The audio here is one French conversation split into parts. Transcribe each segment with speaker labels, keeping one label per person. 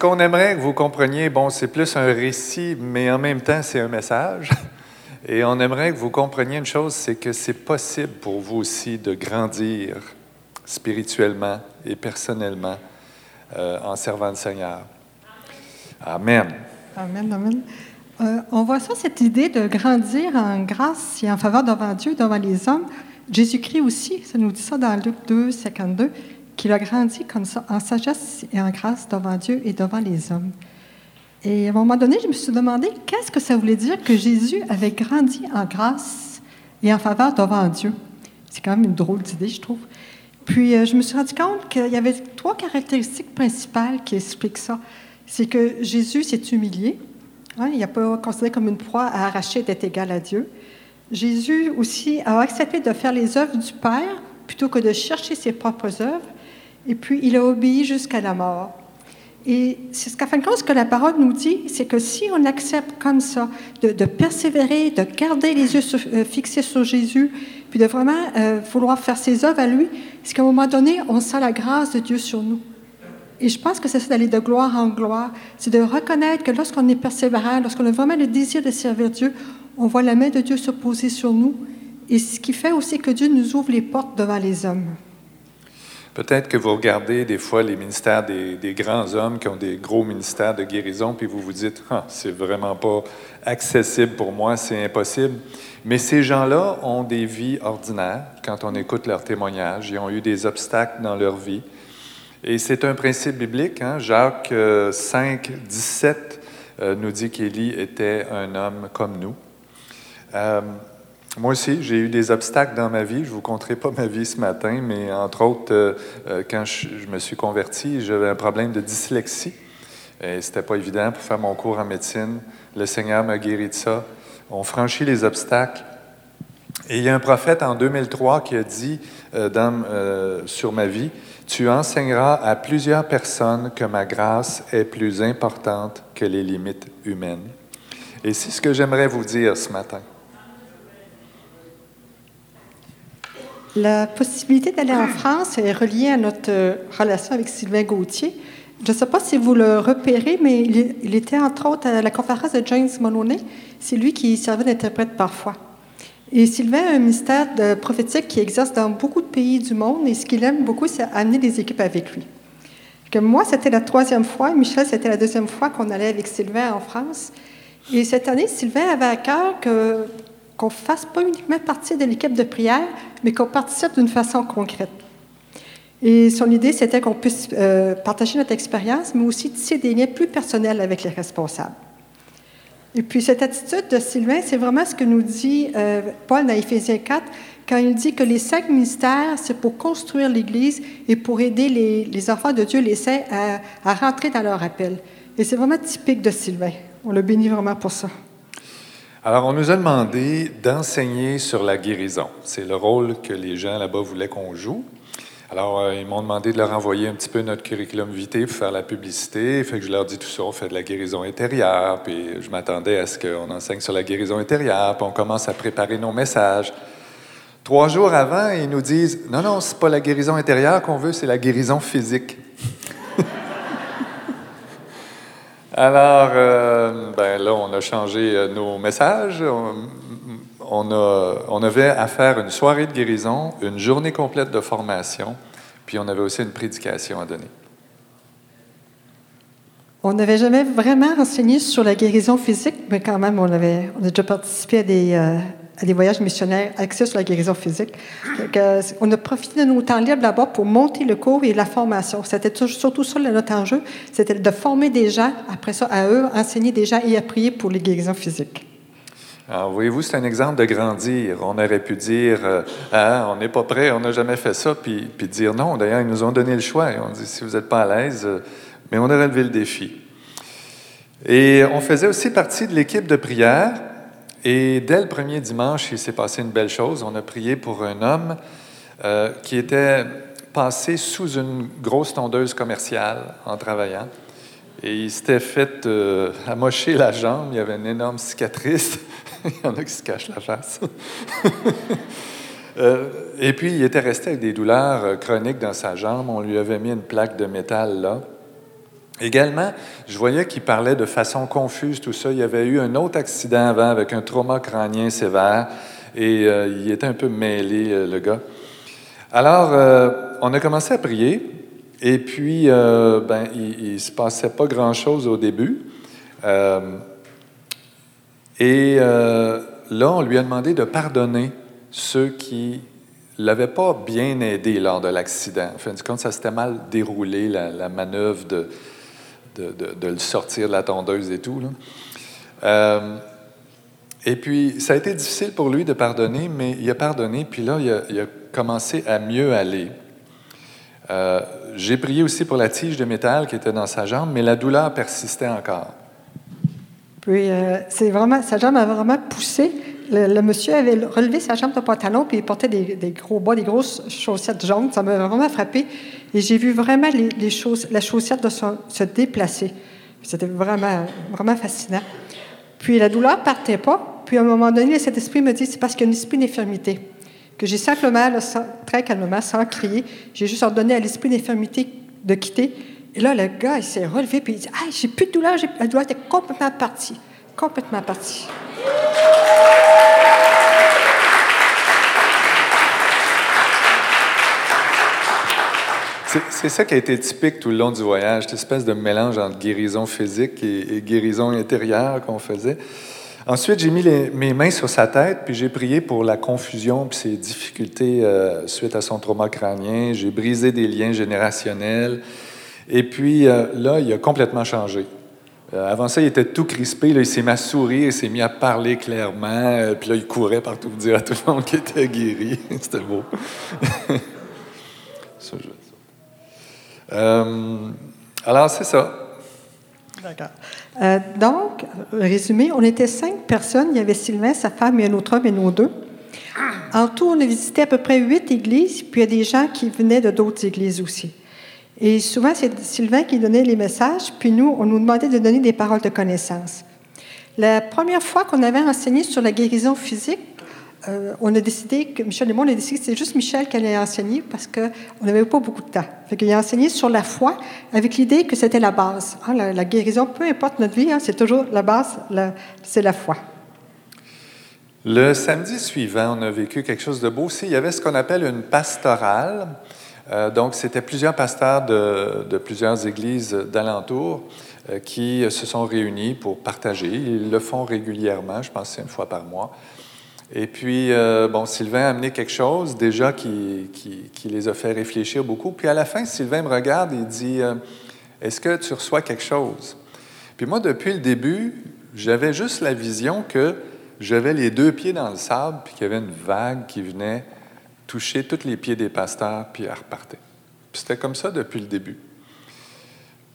Speaker 1: Qu'on aimerait que vous compreniez, bon, c'est plus un récit, mais en même temps, c'est un message. Et on aimerait que vous compreniez une chose, c'est que c'est possible pour vous aussi de grandir spirituellement et personnellement euh, en servant le Seigneur. Amen.
Speaker 2: Amen, amen. Euh, on voit ça, cette idée de grandir en grâce et en faveur devant Dieu, devant les hommes. Jésus-Christ aussi, ça nous dit ça dans Luc 2, 52 qu'il a grandi comme ça, en sagesse et en grâce devant Dieu et devant les hommes. Et à un moment donné, je me suis demandé qu'est-ce que ça voulait dire que Jésus avait grandi en grâce et en faveur devant Dieu? C'est quand même une drôle d'idée, je trouve. Puis euh, je me suis rendu compte qu'il y avait trois caractéristiques principales qui expliquent ça. C'est que Jésus s'est humilié. Hein, il n'a pas considéré comme une proie à arracher d'être égal à Dieu. Jésus aussi a accepté de faire les œuvres du Père plutôt que de chercher ses propres œuvres. Et puis, il a obéi jusqu'à la mort. Et c'est ce qu'à fin de compte, ce que la parole nous dit, c'est que si on accepte comme ça, de, persévérer, de garder les yeux euh, fixés sur Jésus, puis de vraiment euh, vouloir faire ses œuvres à lui, c'est qu'à un moment donné, on sent la grâce de Dieu sur nous. Et je pense que c'est ça d'aller de gloire en gloire, c'est de reconnaître que lorsqu'on est persévérant, lorsqu'on a vraiment le désir de servir Dieu, on voit la main de Dieu se poser sur nous. Et ce qui fait aussi que Dieu nous ouvre les portes devant les hommes.
Speaker 1: Peut-être que vous regardez des fois les ministères des, grands hommes qui ont des gros ministères de guérison, puis vous vous dites, ah, c'est vraiment pas accessible pour moi, c'est impossible. Mais ces gens-là ont des vies ordinaires quand on écoute leurs témoignages. Ils ont eu des obstacles dans leur vie. Et c'est un principe biblique. Hein? Jacques 5, euh, 17 euh, nous dit qu'Élie était un homme comme nous. Euh, moi aussi, j'ai eu des obstacles dans ma vie. Je ne vous conterai pas ma vie ce matin, mais entre autres, euh, euh, quand je, me suis converti, j'avais un problème de dyslexie. Et c'était pas évident pour faire mon cours en médecine. Le Seigneur m'a guéri de ça. On franchit les obstacles. Et il y a un prophète en 2003 qui a dit euh, sur ma vie, Tu enseigneras à plusieurs personnes que ma grâce est plus importante que les limites humaines. Et c'est ce que j'aimerais vous dire ce matin.
Speaker 2: La possibilité d'aller en France est reliée à notre relation avec Sylvain Gauthier. Je ne sais pas si vous le repérez, mais il était entre autres à la conférence de James Moloney. C'est lui qui servait d'interprète parfois. Et Sylvain a un ministère de prophétique qui exerce dans beaucoup de pays du monde et ce qu'il aime beaucoup, c'est amener des équipes avec lui. Que moi, c'était la troisième fois, Michel, c'était la deuxième fois qu'on allait avec Sylvain en France. Et cette année, Sylvain avait à cœur que qu'on fasse pas uniquement partie de l'équipe de prière, mais qu'on participe d'une façon concrète. Et son idée, c'était qu'on puisse euh, partager notre expérience, mais aussi tisser des liens plus personnels avec les responsables. Et puis cette attitude de Sylvain, c'est vraiment ce que nous dit euh, Paul dans Éphésiens 4, quand il dit que les cinq ministères, c'est pour construire l'Église et pour aider les, enfants de Dieu, les saints, à, à rentrer dans leur appel. Et c'est vraiment typique de Sylvain. On le bénit vraiment pour ça.
Speaker 1: Alors, on nous a demandé d'enseigner sur la guérison. C'est le rôle que les gens là-bas voulaient qu'on joue. Alors, euh, ils m'ont demandé de leur envoyer un petit peu notre curriculum vitae pour faire la publicité. Fait que je leur dis tout ça, on fait de la guérison intérieure, puis je m'attendais à ce qu'on enseigne sur la guérison intérieure, puis on commence à préparer nos messages. Trois jours avant, ils nous disent Non, non, c'est pas la guérison intérieure qu'on veut, c'est la guérison physique. Alors, euh, ben là, on a changé euh, nos messages. On, a, on avait à faire une soirée de guérison, une journée complète de formation, puis on avait aussi une prédication à donner.
Speaker 2: On n'avait jamais vraiment enseigné sur la guérison physique, mais quand même, on, avait, on a déjà participé à des, euh, des voyages missionnaires axés sur la guérison physique. on a profité de nos temps libres là-bas pour monter le cours et la formation. C'était surtout ça notre enjeu, c'était de former des gens, après ça, à eux, enseigner des gens et à prier pour les guérisons physiques.
Speaker 1: Alors, voyez-vous, c'est un exemple de grandir. On aurait pu dire, euh, ah, on n'est pas prêt, on n'a jamais fait ça, puis, puis dire non. D'ailleurs, ils nous ont donné le choix. On dit, si vous n'êtes pas à l'aise, euh, mais on a relevé le défi. Et on faisait aussi partie de l'équipe de prière Et dès le premier dimanche, il s'est passé une belle chose. On a prié pour un homme euh, qui était passé sous une grosse tondeuse commerciale en travaillant. Et il s'était fait euh, amocher la jambe. Il y avait une énorme cicatrice. il y en a qui se cachent la face. Euh, et puis, il était resté avec des douleurs chroniques dans sa jambe. On lui avait mis une plaque de métal là. Également, je voyais qu'il parlait de façon confuse, tout ça. Il y avait eu un autre accident avant avec un trauma crânien sévère et il était un peu mêlé, le gars. Alors, on a commencé à prier et puis, euh, ben, il ne se passait pas grand-chose au début. Euh, et euh, là, on lui a demandé de pardonner ceux qui l'avaient pas bien aidé lors de l'accident. En fin de compte, ça s'était mal déroulé, la, manœuvre de, de, le sortir de la tondeuse et tout. et puis, ça a été difficile pour lui de pardonner, mais il a pardonné, puis là, il a, commencé à mieux aller. Euh, j'ai prié aussi pour la tige de métal qui était dans sa jambe, mais la douleur persistait encore.
Speaker 2: Puis, euh, vraiment, sa jambe a vraiment poussé. Le, monsieur avait relevé sa jambe de pantalon, puis il portait des, gros bois, des grosses chaussettes jaunes. Ça m'a vraiment frappé. Et j'ai vu vraiment les, choses, la chaussette de se déplacer. C'était vraiment, vraiment fascinant. Puis la douleur ne partait pas. Puis à un moment donné, cet esprit me dit c'est parce qu'il y a une esprit d'infirmité que j'ai simplement, très calmement, sans crier, j'ai juste ordonné à l'esprit d'infirmité de quitter. Et là, le gars, il s'est relevé, puis il dit Ah, j'ai plus de douleur, la douleur était complètement partie. Complètement partie.
Speaker 1: C'est ça qui a été typique tout le long du voyage, cette espèce de mélange entre guérison physique et, guérison intérieure qu'on faisait. Ensuite, j'ai mis mes mains sur sa tête, puis j'ai prié pour la confusion puis ses difficultés euh, suite à son trauma crânien. J'ai brisé des liens générationnels. Et puis euh, là, il a complètement changé. Euh, avant ça, il était tout crispé. Là, il s'est mis à sourire, il s'est mis à parler clairement. puis là, il courait partout pour dire à tout le monde qu'il était guéri. C'était beau. alors, c'est ça.
Speaker 2: D'accord. Euh, donc, résumé, on était cinq personnes. Il y avait Sylvain, sa femme et un autre homme et nous deux. En tout, on a visité à peu près huit églises, puis il y a des gens qui venaient de d'autres églises aussi. Et souvent, c'est Sylvain qui donnait les messages, puis nous, on nous demandait de donner des paroles de connaissance. La première fois qu'on avait enseigné sur la guérison physique, euh, on a décidé que Michel et moi, on a décidé que c'était juste Michel qui allait enseigner parce qu'on n'avait pas beaucoup de temps. Fait qu'il a enseigné sur la foi avec l'idée que c'était la base. Hein, la, guérison, peu importe notre vie, hein, c'est toujours la base, c'est la foi.
Speaker 1: Le samedi suivant, on a vécu quelque chose de beau aussi. Il y avait ce qu'on appelle une pastorale. Euh, donc, c'était plusieurs pasteurs de, plusieurs églises d'alentour euh, qui se sont réunis pour partager. Ils le font régulièrement, je pense c'est une fois par mois. Et puis, euh, bon, Sylvain a amené quelque chose déjà qui, qui, les a fait réfléchir beaucoup. Puis à la fin, Sylvain me regarde et dit euh, Est-ce que tu reçois quelque chose? Puis moi, depuis le début, j'avais juste la vision que j'avais les deux pieds dans le sable, puis qu'il y avait une vague qui venait toucher tous les pieds des pasteurs, puis elle repartait. Puis c'était comme ça depuis le début.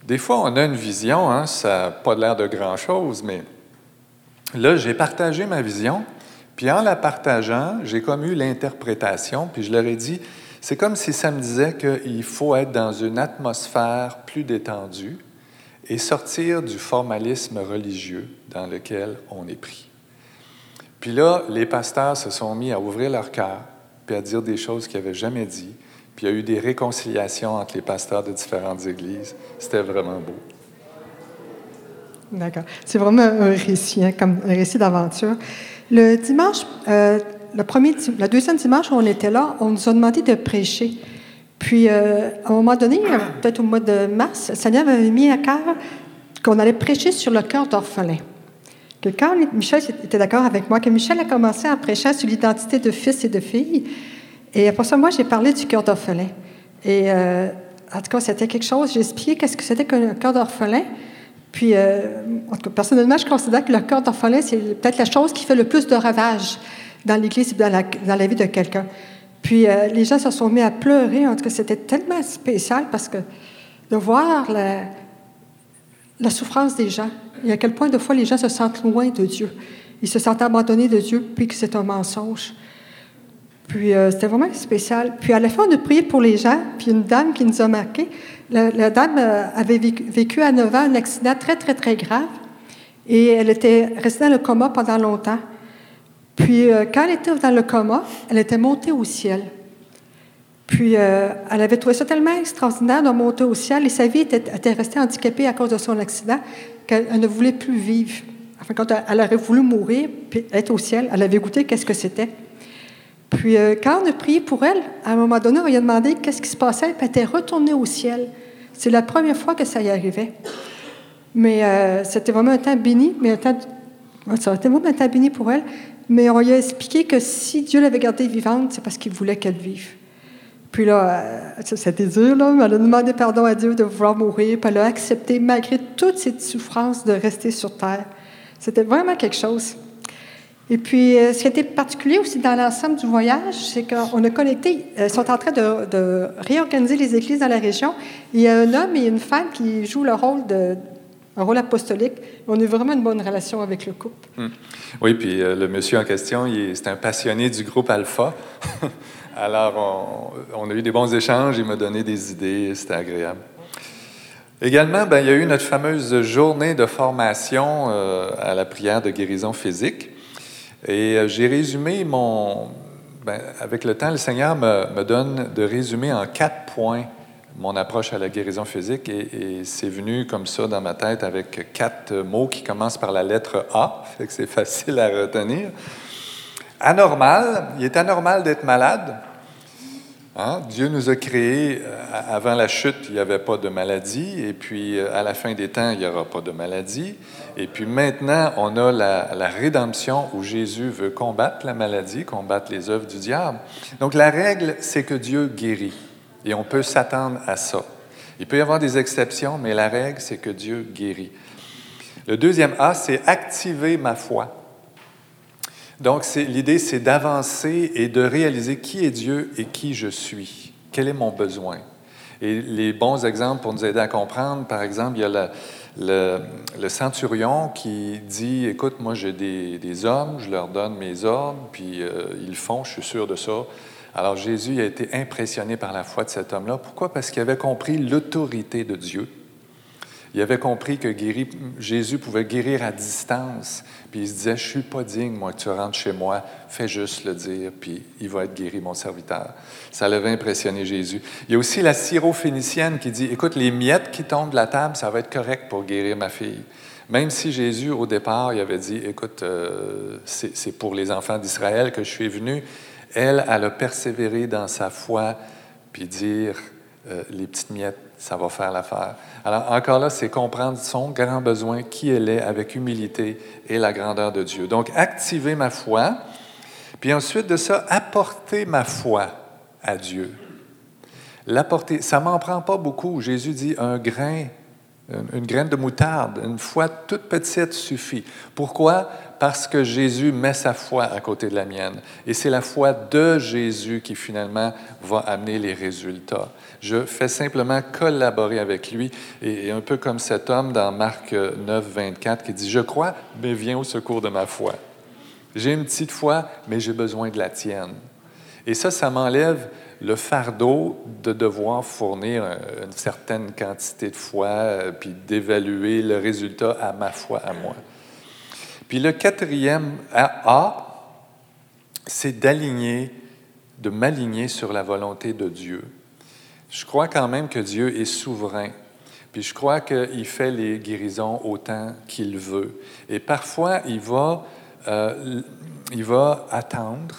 Speaker 1: Des fois, on a une vision, hein, ça n'a pas l'air de grand-chose, mais là, j'ai partagé ma vision. Puis en la partageant, j'ai comme eu l'interprétation, puis je leur ai dit, c'est comme si ça me disait qu'il faut être dans une atmosphère plus détendue et sortir du formalisme religieux dans lequel on est pris. Puis là, les pasteurs se sont mis à ouvrir leur cœur, puis à dire des choses qu'ils n'avaient jamais dit, puis il y a eu des réconciliations entre les pasteurs de différentes églises. C'était vraiment beau.
Speaker 2: D'accord. C'est vraiment un récit, hein, comme un récit d'aventure. Le dimanche, euh, le la deuxième dimanche on était là, on nous a demandé de prêcher. Puis, euh, à un moment donné, peut-être au mois de mars, le Seigneur avait mis à cœur qu'on allait prêcher sur le cœur d'orphelin. Quand Michel était d'accord avec moi, que Michel a commencé à prêcher sur l'identité de fils et de fille. Et après ça, moi, j'ai parlé du cœur d'orphelin. Et euh, en tout cas, c'était quelque chose. J'ai expliqué qu'est-ce que c'était qu'un cœur d'orphelin. Puis, euh, personnellement, je considère que le cœur d'orphelin, c'est peut-être la chose qui fait le plus de ravages dans l'Église et dans la, vie de quelqu'un. Puis, euh, les gens se sont mis à pleurer. En tout cas, c'était tellement spécial parce que de voir la, souffrance des gens et à quel point, de fois, les gens se sentent loin de Dieu. il se sentait abandonné de Dieu, puis que c'est un mensonge. Puis euh, c'était vraiment spécial. Puis à la fin, on a prié pour les gens, puis une dame qui nous a marqué. La, dame euh, avait vécu, à 9 ans un accident très, très, très grave, et elle était restée dans le coma pendant longtemps. Puis euh, quand elle était dans le coma, elle était montée au ciel. Puis elle avait trouvé ça tellement extraordinaire de monter au ciel, et sa vie était, restée handicapée à cause de son accident, qu'elle ne voulait plus vivre. Enfin, quand elle aurait voulu mourir, puis être au ciel, elle avait goûté qu'est-ce que c'était. Puis euh, quand on a prié pour elle, à un moment donné, on lui a demandé qu'est-ce qui se passait, puis elle était retournée au ciel. C'est la première fois que ça y arrivait. Mais euh, c'était vraiment un temps béni, mais un temps, été vraiment un temps béni pour elle. Mais on lui a expliqué que si Dieu l'avait gardée vivante, c'est parce qu'il voulait qu'elle vive. Puis là, euh, c'était dur, là, mais elle a demandé pardon à Dieu de vouloir mourir, puis elle a accepté, malgré toutes ces souffrances, de rester sur terre. C'était vraiment quelque chose. Et puis, euh, ce qui était particulier aussi dans l'ensemble du voyage, c'est qu'on a connecté, ils sont en train de, réorganiser les églises dans la région. Il y a un homme et une femme qui jouent le rôle de, rôle apostolique. On a vraiment une bonne relation avec le couple.
Speaker 1: Hmm. Oui, puis euh, le monsieur en question, c'est un passionné du groupe Alpha. Alors, on, a eu des bons échanges, il m'a donné des idées, c'était agréable. Également, ben, il y a eu notre fameuse journée de formation euh, à la prière de guérison physique. Et euh, j'ai résumé mon... Ben, avec le temps, le Seigneur me, donne de résumer en quatre points mon approche à la guérison physique et, c'est venu comme ça dans ma tête avec quatre mots qui commencent par la lettre A, fait que c'est facile à retenir. Anormal, il est anormal d'être malade. Hein? Dieu nous a créés, euh, avant la chute, il n'y avait pas de maladie, et puis euh, à la fin des temps, il n'y aura pas de maladie. Et puis maintenant, on a la, rédemption où Jésus veut combattre la maladie, combattre les œuvres du diable. Donc la règle, c'est que Dieu guérit, et on peut s'attendre à ça. Il peut y avoir des exceptions, mais la règle, c'est que Dieu guérit. Le deuxième A, c'est activer ma foi. Donc, l'idée, c'est d'avancer et de réaliser qui est Dieu et qui je suis. Quel est mon besoin? Et les bons exemples pour nous aider à comprendre, par exemple, il y a le, centurion qui dit, écoute, moi j'ai des, hommes, je leur donne mes ordres, puis euh, ils font, je suis sûr de ça. Alors Jésus a été impressionné par la foi de cet homme-là. Pourquoi? Parce qu'il avait compris l'autorité de Dieu il avait compris que Jésus pouvait guérir à distance. Puis il se disait, je suis pas digne, moi, que tu rentres chez moi, fais juste le dire, puis il va être guéri, mon serviteur. Ça l'avait impressionné Jésus. Il y a aussi la syrophénicienne qui dit, écoute, les miettes qui tombent de la table, ça va être correct pour guérir ma fille. Même si Jésus, au départ, il avait dit, écoute, euh, c'est pour les enfants d'Israël que je suis venu, elle, elle a persévéré dans sa foi, puis dire, euh, les petites miettes, ça va faire l'affaire. Alors, encore là, c'est comprendre son grand besoin, qui elle est, avec humilité et la grandeur de Dieu. Donc, activer ma foi, puis ensuite de ça, apporter ma foi à Dieu. L'apporter, ça m'en prend pas beaucoup. Jésus dit un grain une graine de moutarde, une foi toute petite suffit. Pourquoi? Parce que Jésus met sa foi à côté de la mienne. Et c'est la foi de Jésus qui finalement va amener les résultats. Je fais simplement collaborer avec lui. Et, un peu comme cet homme dans Marc 9, 24 qui dit, Je crois, mais viens au secours de ma foi. J'ai une petite foi, mais j'ai besoin de la tienne. Et ça, ça m'enlève le fardeau de devoir fournir une certaine quantité de foi, euh, puis d'évaluer le résultat à ma foi, à moi. Puis le quatrième A, c'est d'aligner, de m'aligner sur la volonté de Dieu. Je crois quand même que Dieu est souverain. Puis je crois qu'il fait les guérisons autant qu'il veut. Et parfois, il va, euh, il va attendre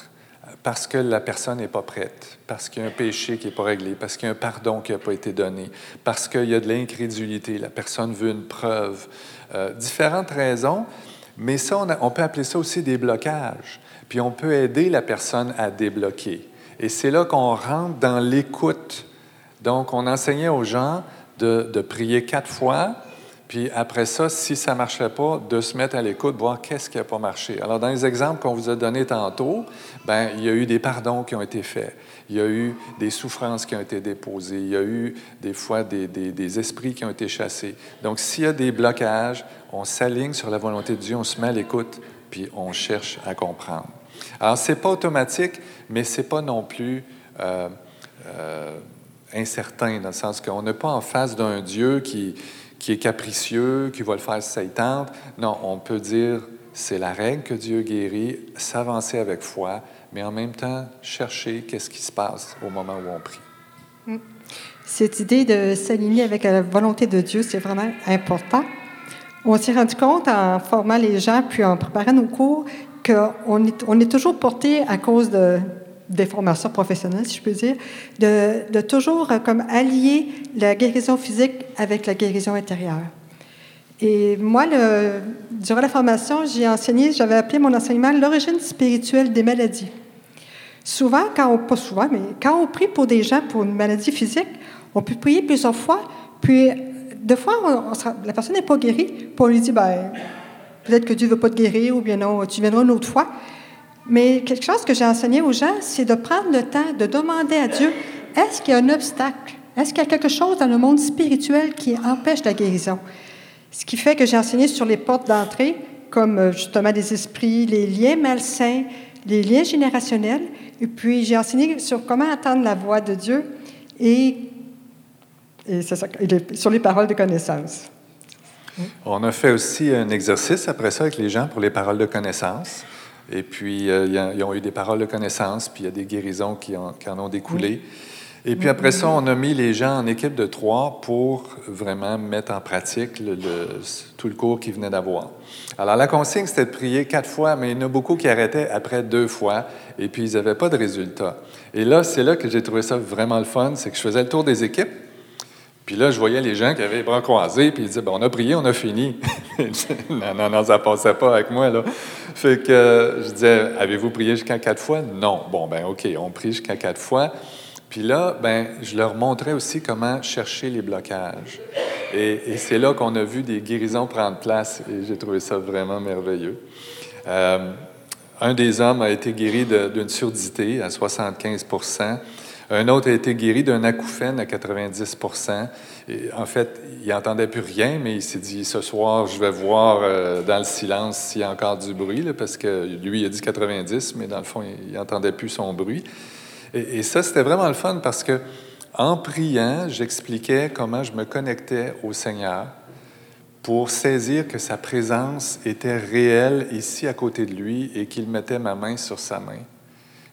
Speaker 1: parce que la personne n'est pas prête, parce qu'il y a un péché qui n'est pas réglé, parce qu'il y a un pardon qui n'a pas été donné, parce qu'il y a de l'incrédulité, la personne veut une preuve. Euh, différentes raisons, mais ça, on, peut appeler ça aussi des blocages. Puis on peut aider la personne à débloquer. Et c'est là qu'on rentre dans l'écoute. Donc, on enseignait aux gens de, de prier quatre fois, puis après ça, si ça ne marchait pas, de se mettre à l'écoute, voir qu'est-ce qui n'a pas marché. Alors, dans les exemples qu'on vous a donnés tantôt, ben, il y a eu des pardons qui ont été faits. Il y a eu des souffrances qui ont été déposées. Il y a eu des fois des, des, esprits qui ont été chassés. Donc, s'il y a des blocages, on s'aligne sur la volonté de Dieu, on se met à l'écoute, puis on cherche à comprendre. Alors, ce n'est pas automatique, mais ce n'est pas non plus euh, euh, incertain, dans le sens qu'on n'est pas en face d'un Dieu qui, qui est capricieux, qui va le faire si ça tente. Non, on peut dire, c'est la règle que Dieu guérit, s'avancer avec foi, mais en même temps, chercher qu'est-ce qui se passe au moment où on prie.
Speaker 2: Mm. Cette idée de s'aligner avec la volonté de Dieu, c'est vraiment important. On s'est rendu compte en formant les gens, puis en préparant nos cours, qu'on est, on est toujours porté à cause de, des formations professionnelles, si je peux dire, de, de, toujours euh, comme allier la guérison physique avec la guérison intérieure. Et moi, durant la formation, j'ai enseigné, j'avais appelé mon enseignement l'origine spirituelle des maladies. Souvent, quand on, pas souvent, mais quand on prie pour des gens pour une maladie physique, on peut prier plusieurs fois, puis deux fois, la personne n'est pas guérie, puis on lui dit, ben, peut-être que Dieu ne veut pas te guérir, ou bien non, tu viendras une autre fois. Mais quelque chose que j'ai enseigné aux gens, c'est de prendre le temps de demander à Dieu, est-ce qu'il y a un obstacle? Est-ce qu'il y a quelque chose dans le monde spirituel qui empêche la guérison? Ce qui fait que j'ai enseigné sur les portes d'entrée, comme euh, justement des esprits, les liens malsains, les liens générationnels. Et puis j'ai enseigné sur comment entendre la voix de Dieu et, et ça, sur les paroles de connaissance.
Speaker 1: On a fait aussi un exercice après ça avec les gens pour les paroles de connaissance. Et puis, euh, ils ont eu des paroles de connaissance, puis il y a des guérisons qui, en ont découlé. Et puis après ça, on a mis les gens en équipe de trois pour vraiment mettre en pratique tout le cours qu'ils venaient d'avoir. Alors la consigne, c'était de prier quatre fois, mais il y en a beaucoup qui arrêtaient après deux fois, et puis ils n'avaient pas de résultat. Et là, c'est là que j'ai trouvé ça vraiment le fun, c'est que je faisais le tour des équipes, puis là, je voyais les gens qui avaient les bras croisés, puis ils disaient, ben, on a prié, on a fini. non, non, non, ça passait pas avec moi, là. Fait que je disais, avez-vous prié jusqu'à quatre fois? Non. Bon, ben OK, on prie jusqu'à quatre fois. Puis là, ben, je leur montrais aussi comment chercher les blocages. Et, c'est là qu'on a vu des guérisons prendre place, et j'ai trouvé ça vraiment merveilleux. Euh, un des hommes a été guéri d'une surdité à 75 un autre a été guéri d'un acouphène à 90 et En fait, il n'entendait plus rien, mais il s'est dit ce soir, je vais voir euh, dans le silence s'il y a encore du bruit, parce que lui, il a dit 90, mais dans le fond, il n'entendait plus son bruit. Et, ça, c'était vraiment le fun parce que en priant, j'expliquais comment je me connectais au Seigneur pour saisir que sa présence était réelle ici à côté de lui et qu'il mettait ma main sur sa main.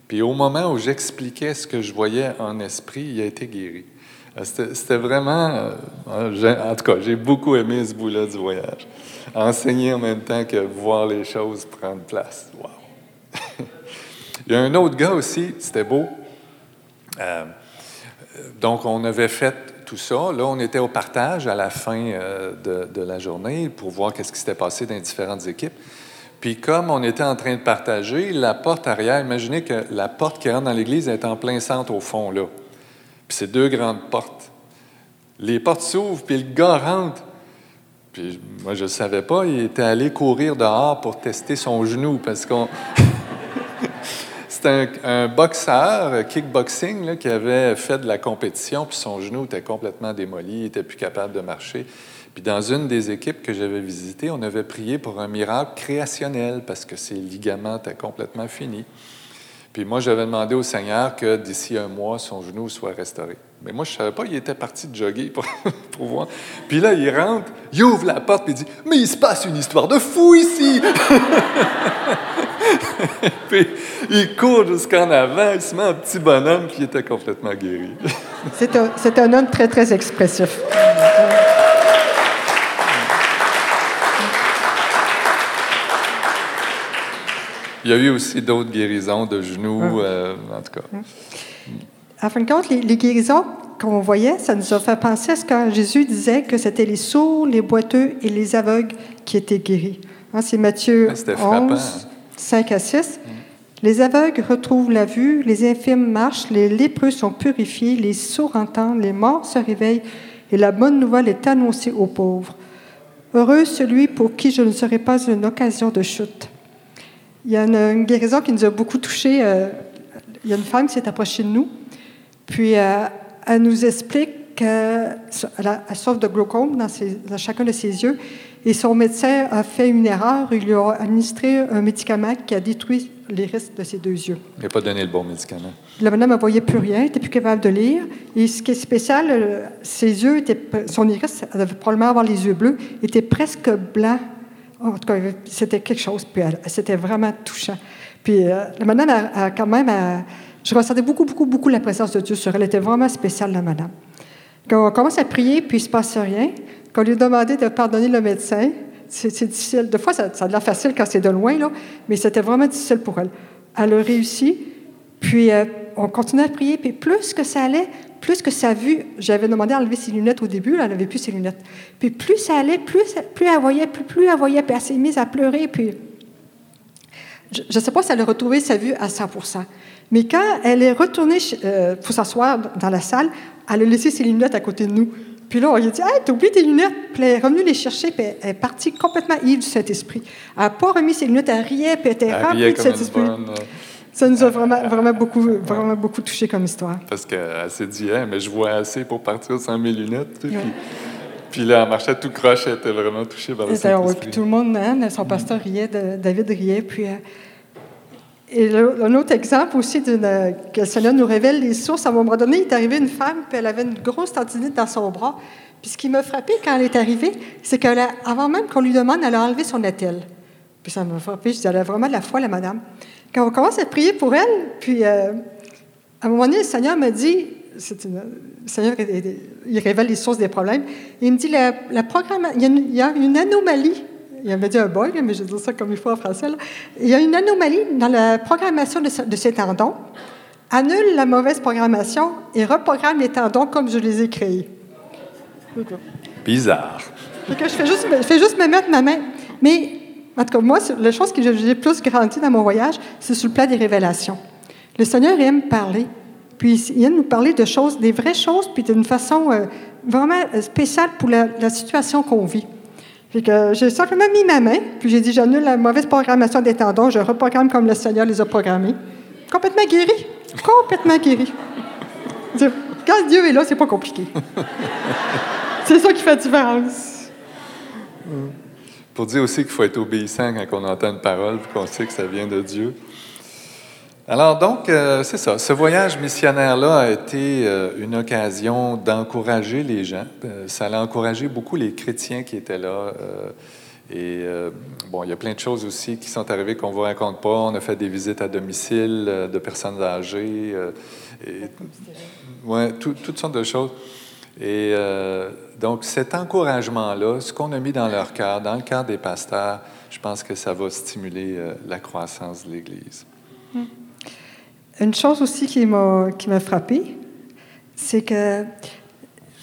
Speaker 1: Puis au moment où j'expliquais ce que je voyais en esprit, il a été guéri. Euh, c'était vraiment, euh, en tout cas, j'ai beaucoup aimé ce bout-là du voyage. Enseigner en même temps que voir les choses prendre place. Wow! il y a un autre gars aussi, c'était beau. Euh, donc, on avait fait tout ça. Là, on était au partage à la fin de, de, la journée pour voir qu'est-ce qui s'était passé dans les différentes équipes. Puis comme on était en train de partager, la porte arrière, imaginez que la porte qui rentre dans l'église est en plein centre au fond, là. Puis c'est deux grandes portes. Les portes s'ouvrent, puis le gars rentre. Puis moi, je ne savais pas, il était allé courir dehors pour tester son genou, parce qu'on... C'était un, boxeur, kickboxing, là, qui avait fait de la compétition, puis son genou était complètement démoli, il n'était plus capable de marcher. Puis dans une des équipes que j'avais visitées, on avait prié pour un miracle créationnel parce que ses ligaments étaient complètement finis. Puis moi, j'avais demandé au Seigneur que d'ici un mois, son genou soit restauré. Mais moi, je ne savais pas, il était parti de jogger pour, pour, voir. Puis là, il rentre, il ouvre la porte, puis il dit Mais il se passe une histoire de fou ici Puis il court jusqu'en avant, il se met un petit bonhomme, qui était complètement guéri.
Speaker 2: C'est un, un homme très, très expressif.
Speaker 1: Il y a eu aussi d'autres guérisons de genoux, ah. euh, en tout cas.
Speaker 2: En fin de compte, les, guérisons qu'on voyait, ça nous a fait penser à ce que Jésus disait que c'était les sourds, les boiteux et les aveugles qui étaient guéris. Hein, c'est Matthieu 11, 5 à 6. Mm. Les aveugles retrouvent la vue, les infirmes marchent, les lépreux sont purifiés, les sourds entendent, les morts se réveillent et la bonne nouvelle est annoncée aux pauvres. Heureux celui pour qui je ne serai pas une occasion de chute. Il y a une, guérison qui nous a beaucoup touchés. Euh, il y a une femme qui s'est approchée de nous, puis euh, elle nous explique qu'elle souffre de glaucome dans, chacun de ses yeux et son médecin a fait une erreur. Il lui a administré un médicament qui a détruit les restes de ses deux yeux.
Speaker 1: Il n'a pas donné le bon médicament.
Speaker 2: La madame ne voyait plus rien, n'était plus capable de lire. Et ce qui est spécial, euh, ses yeux étaient, son iris, elle devait probablement avoir les yeux bleus, était presque blanc. En tout cas, c'était quelque chose, puis c'était vraiment touchant. Puis euh, la madame a, quand même, je ressentais beaucoup, beaucoup, beaucoup la présence de Dieu sur elle. Elle était vraiment spéciale, la madame. Quand on commence à prier, puis il ne se passe rien, quand on lui a demandé de pardonner le médecin, c'est difficile. Des fois, ça, a l'air facile quand c'est de loin, là, mais c'était vraiment difficile pour elle. Elle a réussi, puis euh, on continuait à prier, puis plus que ça allait, plus que sa vue, j'avais demandé à enlever ses lunettes au début, elle n'avait plus ses lunettes. Puis plus ça allait, plus, elle voyait, plus, plus elle voyait, puis elle s'est mise à pleurer, puis je ne sais pas si elle a retrouvé sa vue à 100% mais quand elle est retournée euh, pour s'asseoir dans la salle, elle a laissé ses lunettes à côté de nous. Puis là, on lui a dit Hey, t'as oublié tes lunettes. Puis elle est revenue les chercher, puis elle est partie complètement ivre du Saint-Esprit. Elle n'a pas remis ses lunettes, elle riait, puis elle était remplie de Saint-Esprit. Euh, Ça nous a vraiment, vraiment, beaucoup, vraiment beaucoup touché comme histoire.
Speaker 1: Parce qu'elle s'est dit hey, mais je vois assez pour partir sans mes lunettes. Puis, puis, là, elle marchait tout croche, elle était vraiment touchée par le Saint-Esprit.
Speaker 2: puis tout le monde, hein, son pasteur riait, David riait, puis. Euh, et un autre exemple aussi que le Seigneur nous révèle les sources. À un moment donné, il est arrivé une femme, puis elle avait une grosse tendinite dans son bras. Puis ce qui m'a frappé quand elle est arrivée, c'est qu'avant même qu'on lui demande, elle a enlevé son attelle. Puis ça m'a frappé. Je disais, elle a vraiment de la foi, la madame. Quand on commence à prier pour elle, puis euh, à un moment donné, le Seigneur me dit, le Seigneur, il révèle les sources des problèmes. il me dit, la, la il y a une anomalie il avait dit un bug, mais je dis ça comme il faut en français. Il y a une anomalie dans la programmation de, ces tendons. Annule la mauvaise programmation et reprogramme les tendons comme je les ai créés.
Speaker 1: Bizarre.
Speaker 2: je fais juste, je fais juste me mettre ma main. Mais, en tout cas, moi, la chose que j'ai plus grandi dans mon voyage, c'est sur le plan des révélations. Le Seigneur aime parler, puis il aime nous parler de choses, des vraies choses, puis d'une façon euh, vraiment spéciale pour la situation qu'on vit j'ai simplement mis ma main, puis j'ai dit j'annule la mauvaise programmation des tendons, je reprogramme comme le Seigneur les a programmés. Complètement guéri. Complètement guéri. Quand Dieu est là, c'est pas compliqué. c'est ça qui fait la différence.
Speaker 1: Pour dire aussi qu'il faut être obéissant quand on entend une parole, puis qu'on sait que ça vient de Dieu. Alors donc, euh, c'est ça. Ce voyage missionnaire-là a été euh, une occasion d'encourager les gens. Euh, ça a encouragé beaucoup les chrétiens qui étaient là. et bon, il y a plein de choses aussi qui sont arrivées qu'on ne vous raconte pas. On a fait des visites à domicile de personnes âgées. et, ouais, toutes sortes de choses. Et donc, cet encouragement-là, ce qu'on a mis dans leur cœur, dans le cœur des pasteurs, je pense que ça va stimuler la croissance de l'Église.
Speaker 2: Hum. Une chose aussi qui m'a, qui m'a frappée, c'est que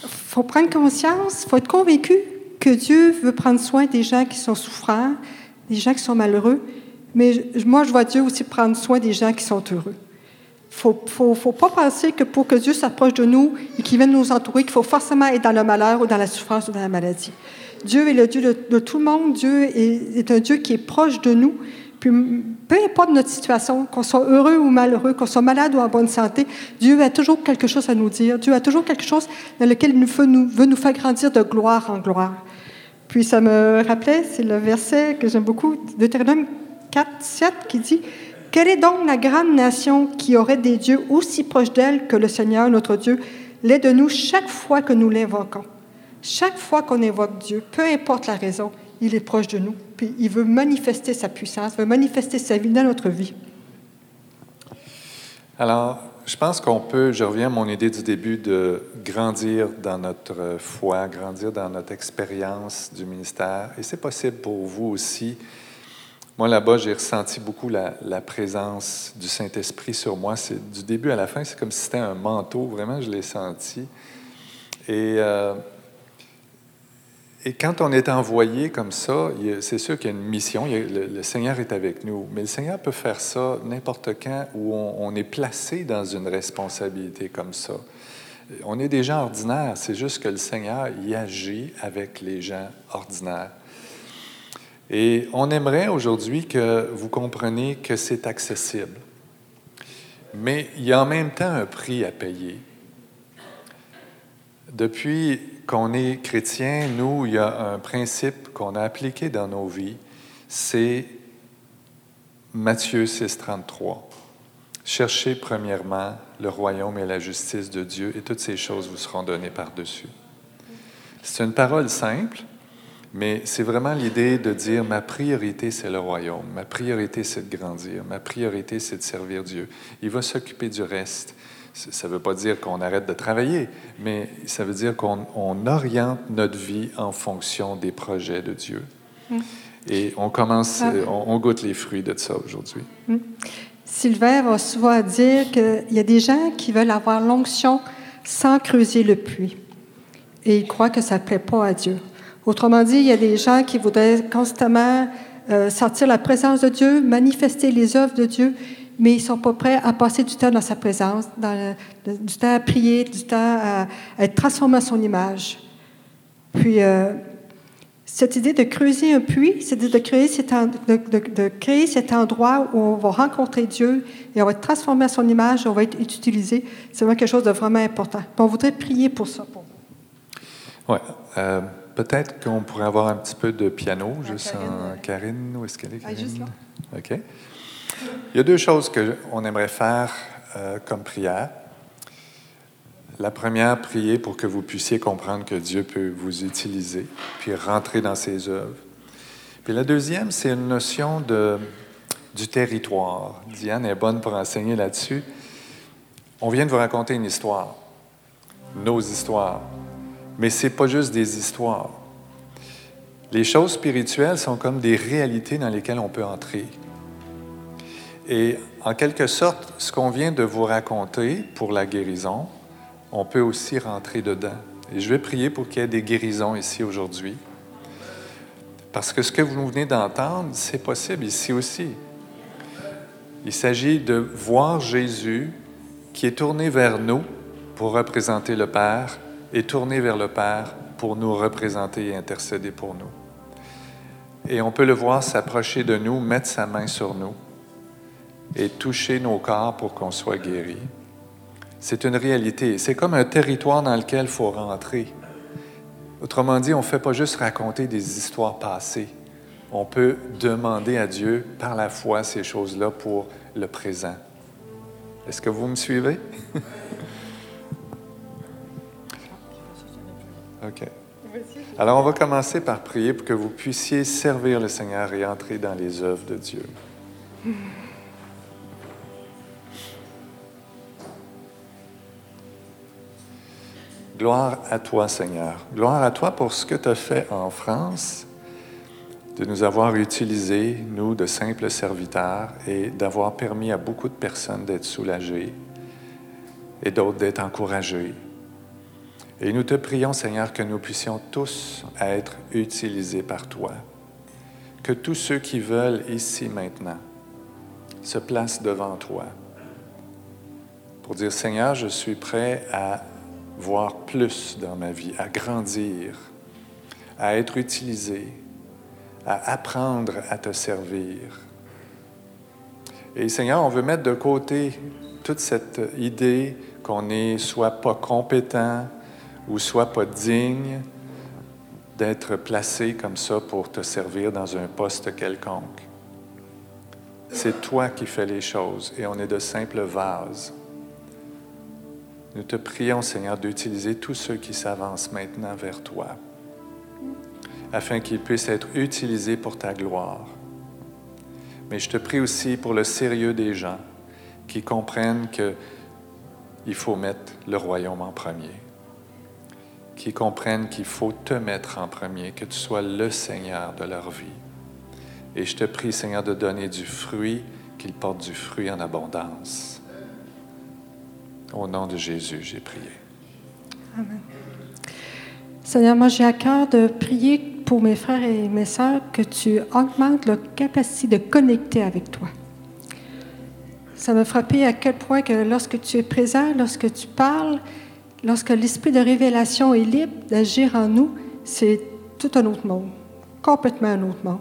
Speaker 2: faut prendre conscience, faut être convaincu que Dieu veut prendre soin des gens qui sont souffrants, des gens qui sont malheureux. Mais moi, je vois Dieu aussi prendre soin des gens qui sont heureux. Ne faut, faut, pas penser que pour que Dieu s'approche de nous et qu'il vienne nous entourer, qu'il faut forcément être dans le malheur ou dans la souffrance ou dans la maladie. Dieu est le Dieu de, tout le monde. Dieu est, un Dieu qui est proche de nous. Puis, peu importe notre situation, qu'on soit heureux ou malheureux, qu'on soit malade ou en bonne santé, Dieu a toujours quelque chose à nous dire. Dieu a toujours quelque chose dans lequel il nous, veut nous faire grandir de gloire en gloire. Puis ça me rappelait, c'est le verset que j'aime beaucoup, Deutéronome 4, 7, qui dit Quelle est donc la grande nation qui aurait des dieux aussi proches d'elle que le Seigneur, notre Dieu, l'est de nous chaque fois que nous l'invoquons? Chaque fois qu'on invoque Dieu, peu importe la raison, il est proche de nous, il veut manifester sa puissance, veut manifester sa vie dans notre vie.
Speaker 1: Alors, je pense qu'on peut, je reviens à mon idée du début, de grandir dans notre foi, grandir dans notre expérience du ministère. Et c'est possible pour vous aussi. Moi, là-bas, j'ai ressenti beaucoup la, présence du Saint-Esprit sur moi. Du début à la fin, c'est comme si c'était un manteau. Vraiment, je l'ai senti. Et euh, et quand on est envoyé comme ça, c'est sûr qu'il y a une mission, le, Seigneur est avec nous, mais le Seigneur peut faire ça n'importe quand où on, est placé dans une responsabilité comme ça. On est des gens ordinaires, c'est juste que le Seigneur y agit avec les gens ordinaires. Et on aimerait aujourd'hui que vous compreniez que c'est accessible. Mais il y a en même temps un prix à payer. Depuis qu'on est chrétien, nous, il y a un principe qu'on a appliqué dans nos vies, c'est Matthieu 6, 33. Cherchez premièrement le royaume et la justice de Dieu, et toutes ces choses vous seront données par-dessus. C'est une parole simple, mais c'est vraiment l'idée de dire ma priorité, c'est le royaume, ma priorité, c'est de grandir, ma priorité, c'est de servir Dieu. Il va s'occuper du reste. Ça ne veut pas dire qu'on arrête de travailler, mais ça veut dire qu'on oriente notre vie en fonction des projets de Dieu. Mm. Et on commence, ah. on, goûte les fruits de ça aujourd'hui. Mm.
Speaker 2: Sylvain va souvent dire qu'il y a des gens qui veulent avoir l'onction sans creuser le puits. Et ils croient que ça ne plaît pas à Dieu. Autrement dit, il y a des gens qui voudraient constamment euh, sentir la présence de Dieu, manifester les œuvres de Dieu, mais ils ne sont pas prêts à passer du temps dans sa présence, du temps à prier, du temps à, être transformé à son image. Puis, euh, cette idée de creuser un puits, c'est de, créer cet de, créer cet endroit où on va rencontrer Dieu et on va être transformé à son image, on va être utilisé. C'est vraiment quelque chose de vraiment important. on voudrait prier pour ça.
Speaker 1: Oui. Euh, peut-être qu'on pourrait avoir un petit peu de piano, juste en Karine. Où est-ce qu'elle est, Karine? Ah, juste là. OK. Il y a deux choses qu'on aimerait faire euh, comme prière. La première, prier pour que vous puissiez comprendre que Dieu peut vous utiliser, puis rentrer dans ses œuvres. Puis la deuxième, c'est une notion de, du territoire. Diane est bonne pour enseigner là-dessus. On vient de vous raconter une histoire, nos histoires. Mais ce n'est pas juste des histoires. Les choses spirituelles sont comme des réalités dans lesquelles on peut entrer. Et en quelque sorte, ce qu'on vient de vous raconter pour la guérison, on peut aussi rentrer dedans. Et je vais prier pour qu'il y ait des guérisons ici aujourd'hui. Parce que ce que vous venez d'entendre, c'est possible ici aussi. Il s'agit de voir Jésus qui est tourné vers nous pour représenter le Père et tourné vers le Père pour nous représenter et intercéder pour nous. Et on peut le voir s'approcher de nous, mettre sa main sur nous et toucher nos corps pour qu'on soit guéri. C'est une réalité. C'est comme un territoire dans lequel il faut rentrer. Autrement dit, on ne fait pas juste raconter des histoires passées. On peut demander à Dieu par la foi ces choses-là pour le présent. Est-ce que vous me suivez? OK. Alors, on va commencer par prier pour que vous puissiez servir le Seigneur et entrer dans les œuvres de Dieu. Gloire à toi, Seigneur. Gloire à toi pour ce que tu as fait en France, de nous avoir utilisés, nous, de simples serviteurs, et d'avoir permis à beaucoup de personnes d'être soulagées et d'autres d'être encouragées. Et nous te prions, Seigneur, que nous puissions tous être utilisés par toi. Que tous ceux qui veulent ici maintenant se placent devant toi pour dire, Seigneur, je suis prêt à voir plus dans ma vie, à grandir, à être utilisé, à apprendre à te servir. Et Seigneur, on veut mettre de côté toute cette idée qu'on n'est soit pas compétent ou soit pas digne d'être placé comme ça pour te servir dans un poste quelconque. C'est toi qui fais les choses et on est de simples vases. Nous te prions, Seigneur, d'utiliser tous ceux qui s'avancent maintenant vers toi, afin qu'ils puissent être utilisés pour ta gloire. Mais je te prie aussi pour le sérieux des gens qui comprennent qu'il faut mettre le royaume en premier, qui comprennent qu'il faut te mettre en premier, que tu sois le Seigneur de leur vie. Et je te prie, Seigneur, de donner du fruit, qu'ils portent du fruit en abondance. Au nom de Jésus, j'ai prié.
Speaker 2: Amen. Seigneur, moi j'ai à cœur de prier pour mes frères et mes sœurs que tu augmentes leur capacité de connecter avec toi. Ça m'a frappé à quel point que lorsque tu es présent, lorsque tu parles, lorsque l'esprit de révélation est libre d'agir en nous, c'est tout un autre monde, complètement un autre monde.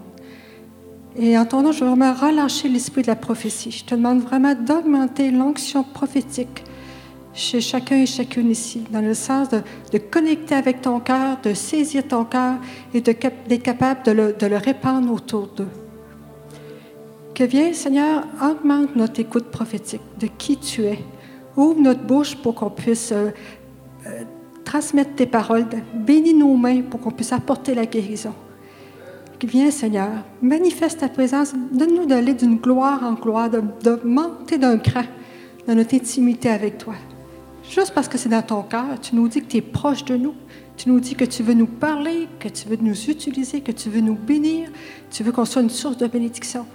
Speaker 2: Et en ton nom, je veux vraiment relâcher l'esprit de la prophétie. Je te demande vraiment d'augmenter l'onction prophétique chez chacun et chacune ici, dans le sens de, connecter avec ton cœur, de saisir ton cœur et d'être capable de le, de le répandre autour d'eux. Que viens, Seigneur, augmente notre écoute prophétique de qui tu es. Ouvre notre bouche pour qu'on puisse euh, euh, transmettre tes paroles. Bénis nos mains pour qu'on puisse apporter la guérison. Que viens, Seigneur, manifeste ta présence. Donne-nous d'aller d'une gloire en gloire, de, de monter d'un cran dans notre intimité avec toi. Juste parce que c'est dans ton cœur, tu nous dis que tu es proche de nous. Tu nous dis que tu veux nous parler, que tu veux nous utiliser, que tu veux nous bénir. Tu veux qu'on soit une source de bénédiction.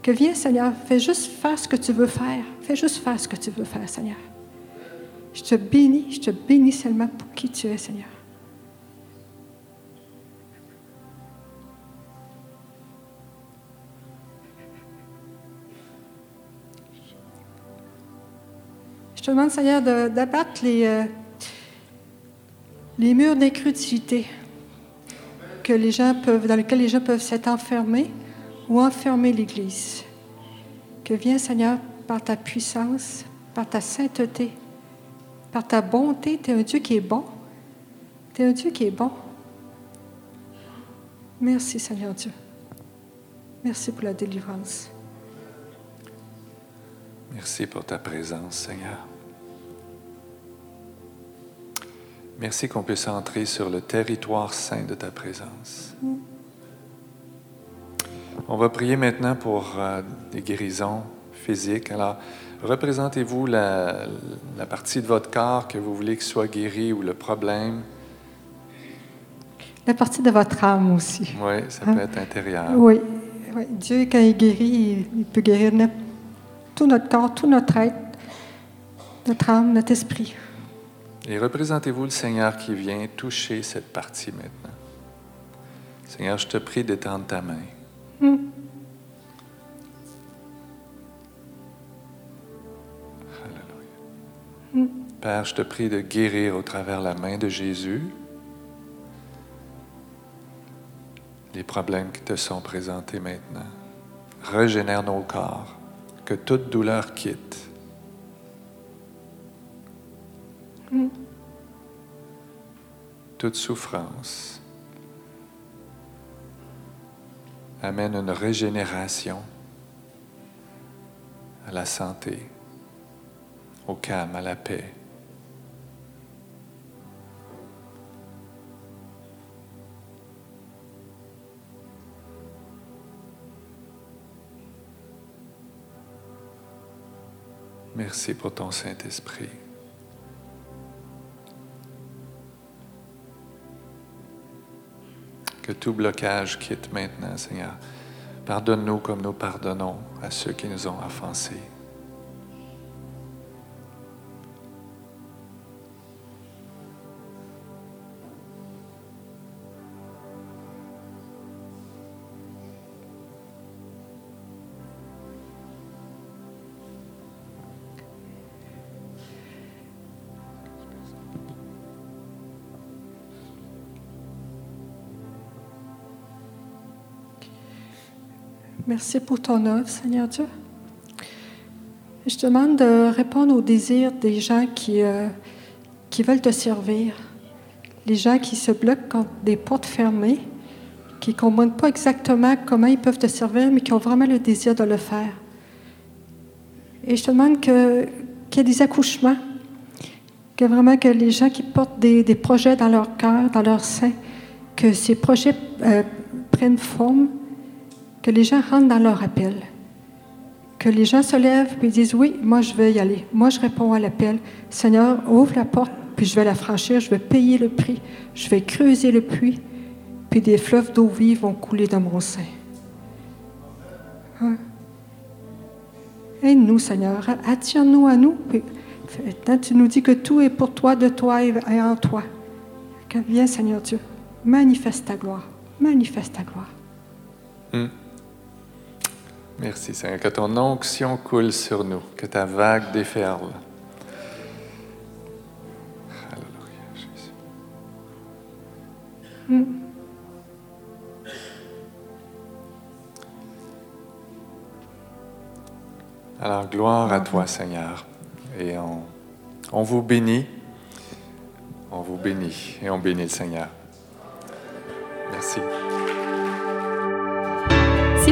Speaker 2: Que viens, Seigneur, fais juste faire ce que tu veux faire. Fais juste faire ce que tu veux faire, Seigneur. Je te bénis, je te bénis seulement pour qui tu es, Seigneur. Je te demande, Seigneur, d'abattre les, euh, les murs d'incrédulité que les gens peuvent, dans lesquels les gens peuvent s'être enfermés ou enfermer l'Église. Que viens, Seigneur, par ta puissance, par ta sainteté, par ta bonté, tu es un Dieu qui est bon. Tu es un Dieu qui est bon. Merci, Seigneur Dieu. Merci pour la délivrance.
Speaker 1: Merci pour ta présence, Seigneur. Merci qu'on puisse entrer sur le territoire saint de ta présence. On va prier maintenant pour euh, des guérisons physiques. Alors, représentez-vous la, la partie de votre corps que vous voulez que soit guérie ou le problème.
Speaker 2: La partie de votre âme aussi.
Speaker 1: Oui, ça
Speaker 2: Hein?
Speaker 1: peut être intérieur.
Speaker 2: Oui, oui. Dieu, quand il guérit, il, peut guérir tout notre corps, tout notre être, notre âme, notre esprit.
Speaker 1: Et représentez-vous le Seigneur qui vient toucher cette partie maintenant. Seigneur, je te prie d'étendre ta main. Père, je te prie de guérir au travers la main de Jésus les problèmes qui te sont présentés maintenant. Régénère nos corps, que toute douleur quitte. Toute souffrance amène une régénération à la santé, au calme, à la paix. Merci pour ton Saint-Esprit. Que tout blocage quitte maintenant, Seigneur. Pardonne-nous comme nous pardonnons à ceux qui nous ont offensés.
Speaker 2: Merci pour ton œuvre, Seigneur Dieu. Je te demande de répondre aux désirs des gens qui, euh, qui veulent te servir. Les gens qui se bloquent contre des portes fermées, qui ne comprennent pas exactement comment ils peuvent te servir, mais qui ont vraiment le désir de le faire. Et je te demande qu'il y ait des accouchements, que vraiment que les gens qui portent des, des projets dans leur cœur, dans leur sein, que ces projets euh, prennent forme, que les gens rentrent dans leur appel, que les gens se lèvent et disent oui, moi je vais y aller, moi je réponds à l'appel. Seigneur, ouvre la porte, puis je vais la franchir, je vais payer le prix, je vais creuser le puits, puis des fleuves d'eau vive vont couler dans mon sein. Hein? Aide-nous, Seigneur, attire-nous à nous. Maintenant, tu nous dis que tout est pour toi, de toi et en toi. Viens, Seigneur Dieu, manifeste ta gloire, manifeste ta gloire.
Speaker 1: Hmm. Merci Seigneur, que ton onction coule sur nous, que ta vague déferle. Alléluia, Jésus. Alors, gloire à toi, Seigneur. Et on, On vous bénit. On vous bénit et on bénit le Seigneur. Merci.